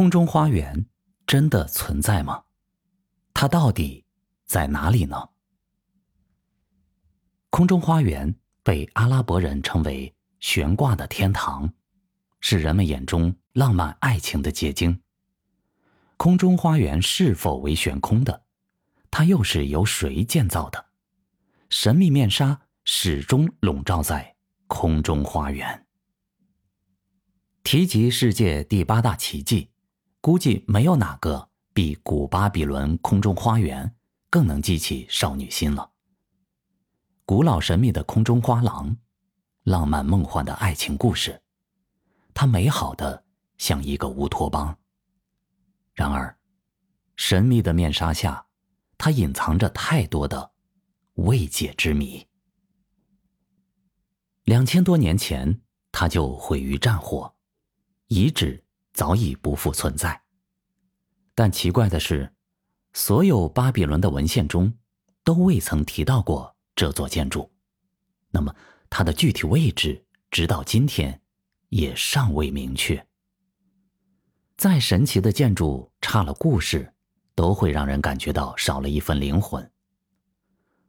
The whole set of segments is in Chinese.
空中花园真的存在吗？它到底在哪里呢？空中花园被阿拉伯人称为“悬挂的天堂”，是人们眼中浪漫爱情的结晶。空中花园是否为悬空的？它又是由谁建造的？神秘面纱始终笼罩在空中花园。提及世界第八大奇迹，估计没有哪个比古巴比伦空中花园更能激起少女心了。古老神秘的空中花廊，浪漫梦幻的爱情故事，它美好的像一个乌托邦。然而，神秘的面纱下，它隐藏着太多的未解之谜。两千多年前，它就毁于战火。遗址早已不复存在，但奇怪的是，所有巴比伦的文献中都未曾提到过这座建筑。那么，它的具体位置直到今天也尚未明确。再神奇的建筑，差了故事，都会让人感觉到少了一份灵魂。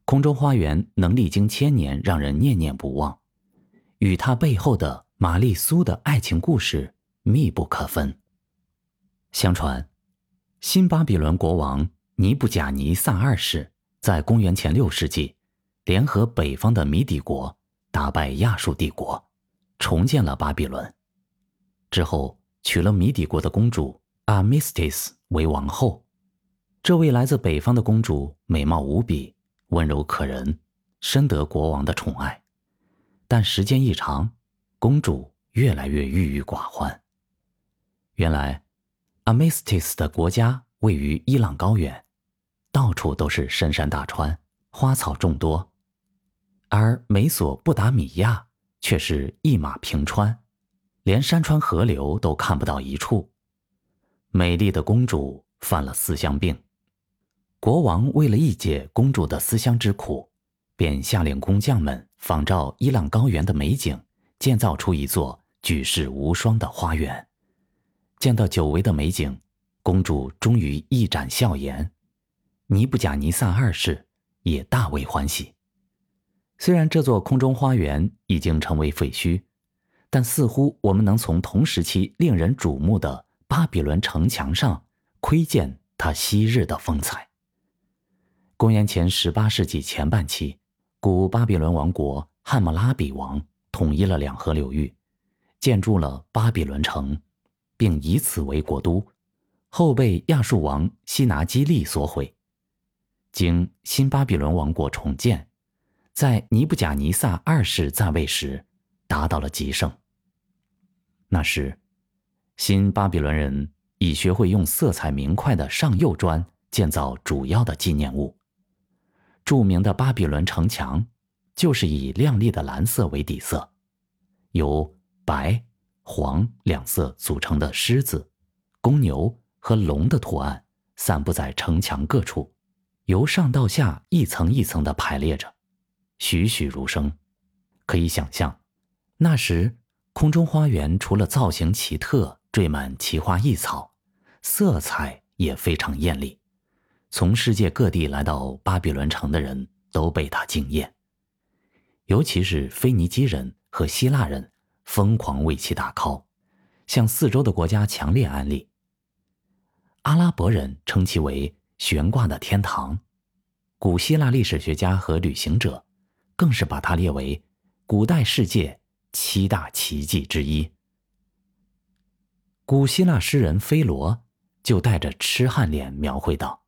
空中花园能历经千年让人念念不忘，与它背后的玛丽苏的爱情故事。密不可分。相传，新巴比伦国王尼布甲尼撒二世在公元前六世纪，联合北方的米底国，打败亚述帝国，重建了巴比伦。之后，娶了米底国的公主阿米斯蒂斯为王后。这位来自北方的公主美貌无比，温柔可人，深得国王的宠爱。但时间一长，公主越来越郁郁寡欢。原来，Amistis 的国家位于伊朗高原，到处都是深山大川，花草众多；而美索不达米亚却是一马平川，连山川河流都看不到一处。美丽的公主犯了思乡病，国王为了一解公主的思乡之苦，便下令工匠们仿照伊朗高原的美景，建造出一座举世无双的花园。见到久违的美景，公主终于一展笑颜，尼布甲尼撒二世也大为欢喜。虽然这座空中花园已经成为废墟，但似乎我们能从同时期令人瞩目的巴比伦城墙上窥见它昔日的风采。公元前十八世纪前半期，古巴比伦王国汉谟拉比王统一了两河流域，建筑了巴比伦城。并以此为国都，后被亚述王西拿基利所毁。经新巴比伦王国重建，在尼布甲尼撒二世在位时，达到了极盛。那时，新巴比伦人已学会用色彩明快的上釉砖建造主要的纪念物。著名的巴比伦城墙，就是以亮丽的蓝色为底色，由白。黄两色组成的狮子、公牛和龙的图案散布在城墙各处，由上到下一层一层的排列着，栩栩如生。可以想象，那时空中花园除了造型奇特、缀满奇花异草，色彩也非常艳丽。从世界各地来到巴比伦城的人都被它惊艳，尤其是腓尼基人和希腊人。疯狂为其打 call，向四周的国家强烈安利。阿拉伯人称其为“悬挂的天堂”，古希腊历史学家和旅行者更是把它列为古代世界七大奇迹之一。古希腊诗人菲罗就带着痴汉脸描绘道：“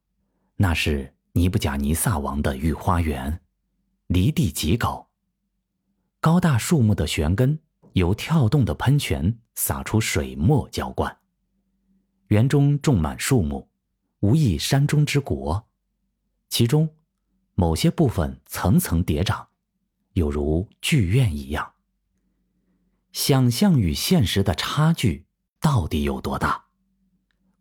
那是尼布甲尼撒王的御花园，离地极高，高大树木的悬根。”由跳动的喷泉洒出水墨浇灌，园中种满树木，无异山中之国。其中某些部分层层叠嶂，有如剧院一样。想象与现实的差距到底有多大？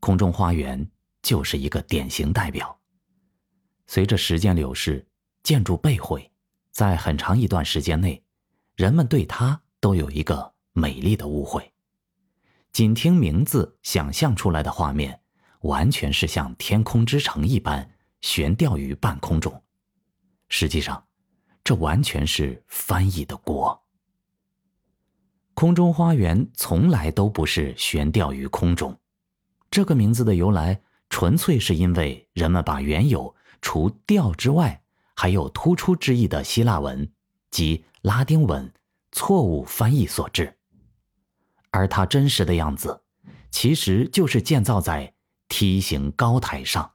空中花园就是一个典型代表。随着时间流逝，建筑被毁，在很长一段时间内，人们对它。都有一个美丽的误会，仅听名字想象出来的画面，完全是像天空之城一般悬吊于半空中。实际上，这完全是翻译的锅。空中花园从来都不是悬吊于空中，这个名字的由来纯粹是因为人们把原有除“吊”之外还有突出之意的希腊文及拉丁文错误翻译所致。而它真实的样子，其实就是建造在梯形高台上。